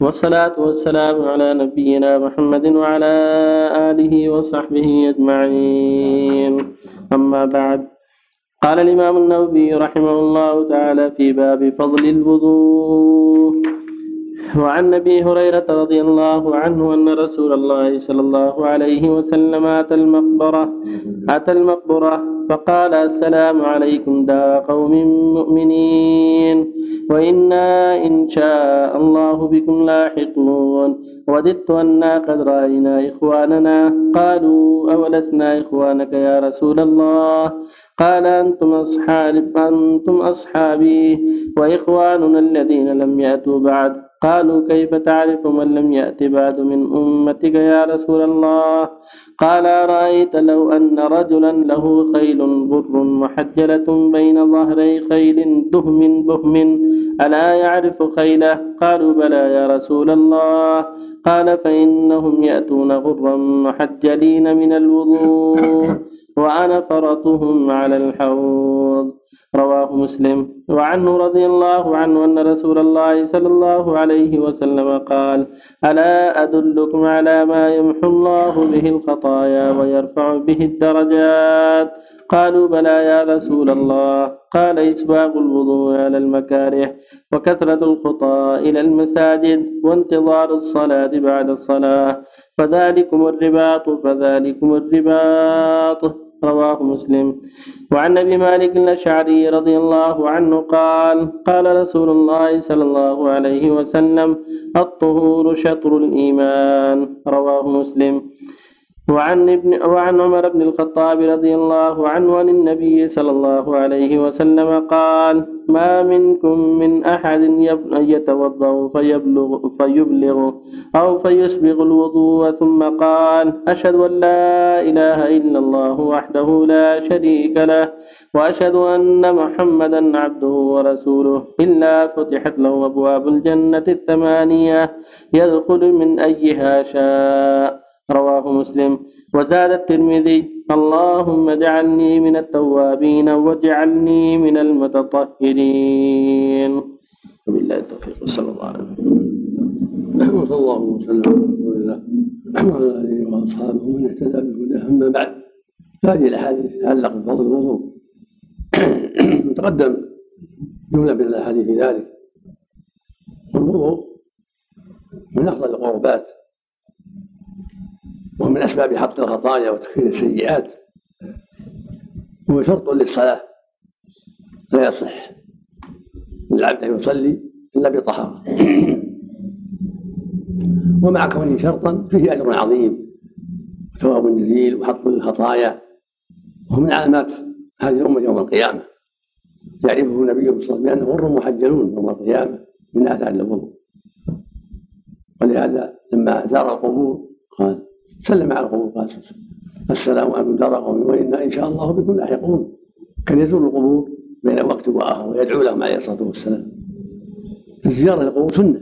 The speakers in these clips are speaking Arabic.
والصلاة والسلام على نبينا محمد وعلى آله وصحبه أجمعين. أما بعد قال الإمام النووي رحمه الله تعالى في باب فضل الوضوء. وعن أبي هريرة رضي الله عنه أن رسول الله صلى الله عليه وسلم أتى المقبرة أتى المقبرة فقال السلام عليكم دار قوم مؤمنين وإنا إن شاء الله بكم لاحقون وددت أنا قد رأينا إخواننا قالوا أولسنا إخوانك يا رسول الله؟ قال أنتم أصحاب أنتم أصحابي وإخواننا الذين لم يأتوا بعد. قالوا كيف تعرف من لم يأت بعد من أمتك يا رسول الله؟ قال أرأيت لو أن رجلا له خيل بر محجلة بين ظهري خيل دهم بهم ألا يعرف خيله؟ قالوا بلى يا رسول الله. قال فإنهم يأتون غرا محجلين من الوضوء. وأنا على الحوض. رواه مسلم. وعنه رضي الله عنه أن رسول الله صلى الله عليه وسلم قال ألا أدلكم على ما يمحو الله به الخطايا ويرفع به الدرجات؟ قالوا بلى يا رسول الله. قال إسباغ الوضوء على المكاره وكثرة الخطى إلى المساجد وانتظار الصلاة بعد الصلاة. فذلكم الرباط فذلكم الرباط. رواه مسلم. وعن أبي مالك الأشعري رضي الله عنه قال قال رسول الله صلى الله عليه وسلم الطهور شطر الإيمان. رواه مسلم. وعن ابن وعن عمر بن الخطاب رضي الله عنه عن النبي صلى الله عليه وسلم قال ما منكم من أحد يتوضأ فيبلغ فيبلغ أو فيسبغ الوضوء ثم قال أشهد أن لا إله إلا الله وحده لا شريك له وأشهد أن محمدا عبده ورسوله إلا فتحت له أبواب الجنة الثمانية يدخل من أيها شاء. رواه مسلم. وزاد الترمذي اللهم اجعلني من التوابين واجعلني من المتطهرين. وبالله التوفيق صلى الله عليه وسلم صلى الله وسلم على رسول الله وعلى آله وأصحابه من اهتدى بهداه أما بعد. هذه الأحاديث تتعلق بفضل الوضوء. تقدم جمله من الاحاديث في ذلك. والوضوء من أفضل القربات. ومن أسباب حط الخطايا وتكفير السيئات هو شرط للصلاة. لا يصح للعبد أن يصلي إلا بطهارة. ومع كونه شرطا فيه أجر عظيم وثواب جزيل وحط للخطايا وهو من علامات هذه الأمة يوم القيامة. يعرفه النبي صلى الله عليه وسلم بأنه غر محجلون يوم القيامة من آثار الوضوء ولهذا لما زار القبور قال سلم على القبور قال السلام عليكم دار قوم وإنا إن شاء الله بكم لاحقون كان يزور القبور بين وقت وآخر ويدعو لهم عليه الصلاة والسلام. الزيارة للقبور سنة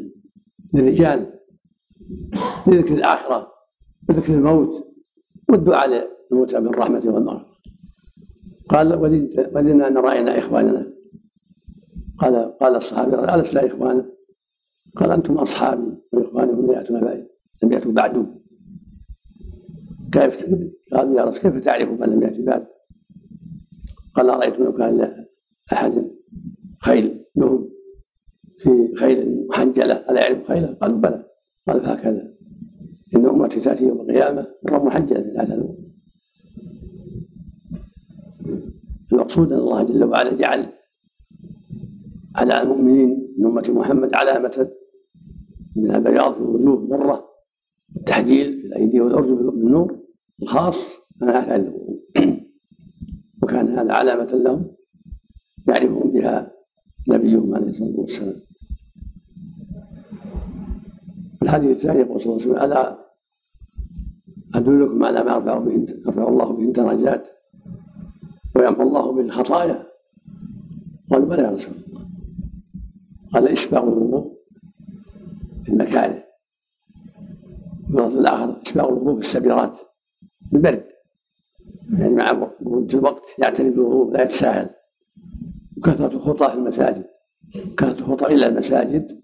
للرجال لذكر الآخرة وذكر الموت والدعاء للموتى بالرحمه والمغفرة. قال وجدنا أن رأينا إخواننا. قال قال الصحابي ألست إخوانا؟ قال أنتم اصحابي واخواني هم ياتون بعد لم يأتوا بعدهم. كيف قال يا رسول؟ كيف تعرف من لم يأتي بعد؟ قال أرأيت لو كان لأحد خيل له في خيل محنجلة ألا يعرف خيله؟ قالوا بلى. قال هكذا. إن أمتي تأتي يوم القيامة مرة محجلة من هذا المقصود أن الله جل وعلا جعل على المؤمنين من أمة محمد علامة من البياض في الوجوه مرة. التحجيل في الأيدي والأرجل بالنور الخاص من أهل الوضوء وكان هذا علامة لهم يعرفهم بها نبيهم عليه الصلاة والسلام. الحديث الثاني يقول صلى الله عليه وسلم ألا أدلكم على ما يرفع به يرفع الله به الدرجات ويمحو الله به الخطايا قالوا بلى يا رسول الله. قال إسباغ الوضوء في المكاره. اللفظ الآخر إسباغ الوضوء في السبيرات البرد. يعني مع وجود الوقت يعتني بالوضوء لا يتساهل. وكثرة الخطى في المساجد كثرة الخطى إلى المساجد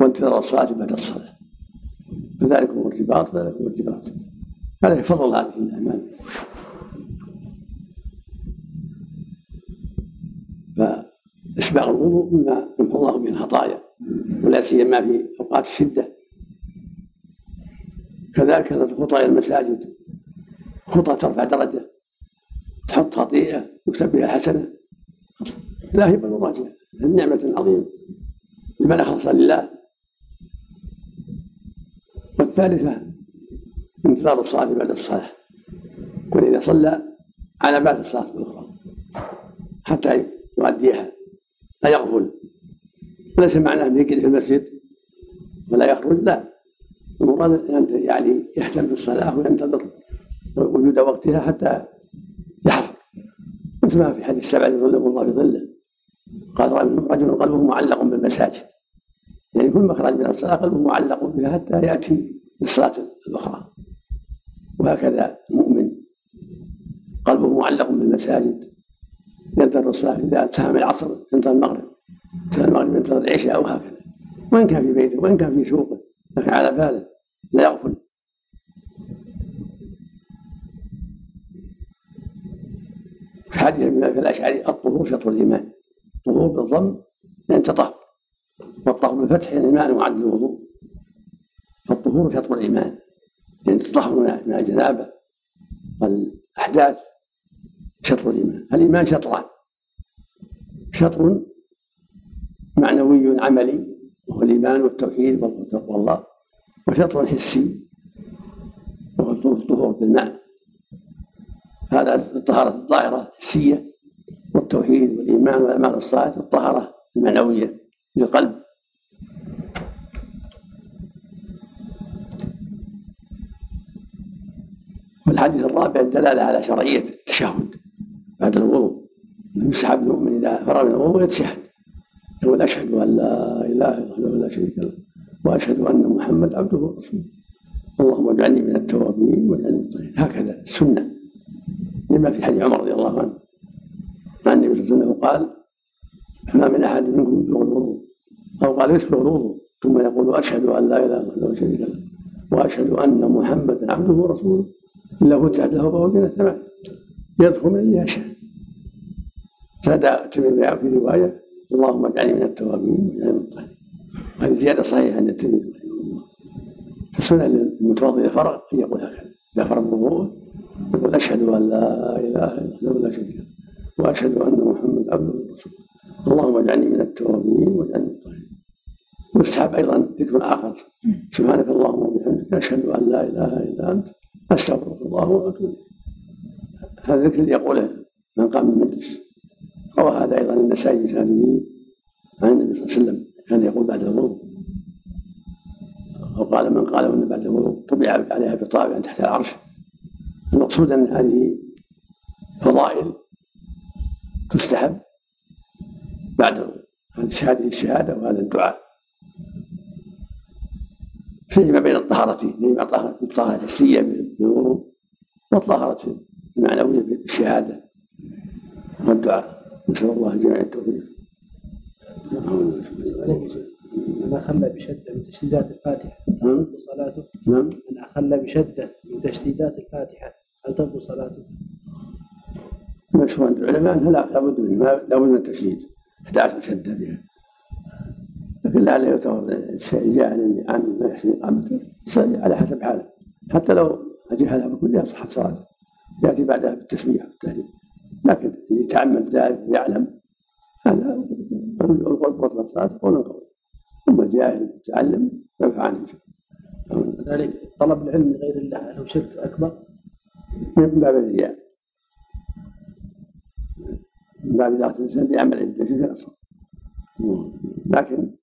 وانتظار الصلاة بعد الصلاة. فذلك هو الرباط ذلك هو الرباط. هذا فضل هذه الأعمال. فإسباغ الوضوء مما يمحو الله به الخطايا ولا سيما في أوقات الشدة. كذلك الخطى إلى المساجد. خطى ترفع درجة تحط خطيئة يكتب بها حسنة. لا هي بل نعمة عظيمة. لمن أخلص لله. والثالثة انتظار الصلاة بعد الصلاة. وإذا صلى على بعد الصلاة الأخرى. حتى يؤديها. لا يغفل. وليس معناه أن يجلس في المسجد ولا يخرج لا. المراد يعني يهتم بالصلاة وينتظر وجود وقتها حتى يحصل. مثل ما في حديث السبع يظلهم الله بظله قال رجل قلبه معلق بالمساجد. يعني كل مخرج من الصلاة قلبه معلق بها حتى يأتي للصلاة الأخرى. وهكذا المؤمن قلبه معلق بالمساجد. ينتظر الصلاة إذا انتهى العصر ينتظر المغرب انتهى المغرب ينتظر العشاء وهكذا. وإن كان في بيته وإن كان في سوقه لكن على باله لا يغفل. في حديث ابن الأشعري الطهور شطر الإيمان. الطهور بالضم يعني تطهر. والطهر بالفتح يعني ماء معد الوضوء فالطهور شطر الإيمان. يعني تطهر من الجنابه والأحداث شطر الإيمان. الإيمان شطران. شطر معنوي عملي وهو الإيمان والتوحيد وتقوى الله وشطر حسي وهو الطهور بالماء هذا الطهارة الظاهرة الحسية والتوحيد والإيمان والأعمال الصالحة الطهارة المعنوية للقلب والحديث الرابع الدلالة على شرعية التشهد. بعد الوضوء. يسحب المؤمن إذا فرغ من الوضوء يتشهد. يقول أشهد أن لا إله إلا الله ولا شريك له وأشهد أن محمد عبده ورسوله. اللهم اجعلني من التوابين واجعلني من الطاهرين هكذا السنة. لما في حديث عمر رضي الله عنه عن النبي صلى الله عليه وسلم قال ما من أحد منكم يسبغ الوضوء. أو قال يسبغ الوضوء ثم يقول أشهد أن لا إله إلا الله شريك له وأشهد أن محمدا عبده ورسوله. إلا فتحت له أبواب الجنة يدخل من أيها شاء زاد الترمذي في رواية اللهم اجعلني من التوابين واجعلني من الطاهرين هذه زيادة صحيحة عند الترمذي رحمه الله. فالسنة للمتوضئ فرغ أن يقول هكذا. إذا فرغ من وضوءه يقول أشهد أن لا إله إلا الله لا شريك له وأشهد أن محمد عبده ورسوله. اللهم اجعلني من التوابين واجعلني من الطاهرين ويستحب أيضا ذكر آخر. سبحانك اللهم وبحمدك أشهد أن لا إله إلا أنت. أستغفرك الله وأتوب هذا الذكر يقوله من قام المجلس. روى هذا أيضا النسائي بسنده عن النبي صلى الله عليه وسلم كان يقول بعد الوضوء وقال من قال إن بعد الوضوء طبع عليها بطابع تحت العرش. المقصود أن هذه فضائل تستحب بعد هذه الشهادة وهذا الدعاء. فيجمع بين الطهارتين يجمع الطهاره الحسيه بالوضوء والطهارة المعنوية بالشهادة والدعاء. نسال الله الجميع التوفيق. من أخل بشدة من تشديدات الفاتحة. نعم. تبطل صلاته. نعم. من أخل بشدة من تشديدات الفاتحة. هل تبطل صلاته؟ مشهور عند العلماء أنها لا لابد من لابد من التشديد 11 شدة بها. لكن لعله يعتبر الشيء جاء عن ما يحسن اقامته على حسب حاله. حتى لو أجهلها بكلها صحت صلاته. يأتي بعدها بالتسميه والتهليل لكن اللي يتعمد ذلك ويعلم هذا القول بطل الصلاه قول قول اما الجاهل المتعلم ينفع عنه ذلك طلب العلم لغير الله هل هو شرك أكبر؟ من باب الرياء. من باب إذا الإنسان يعمل عند شرك أصلا لكن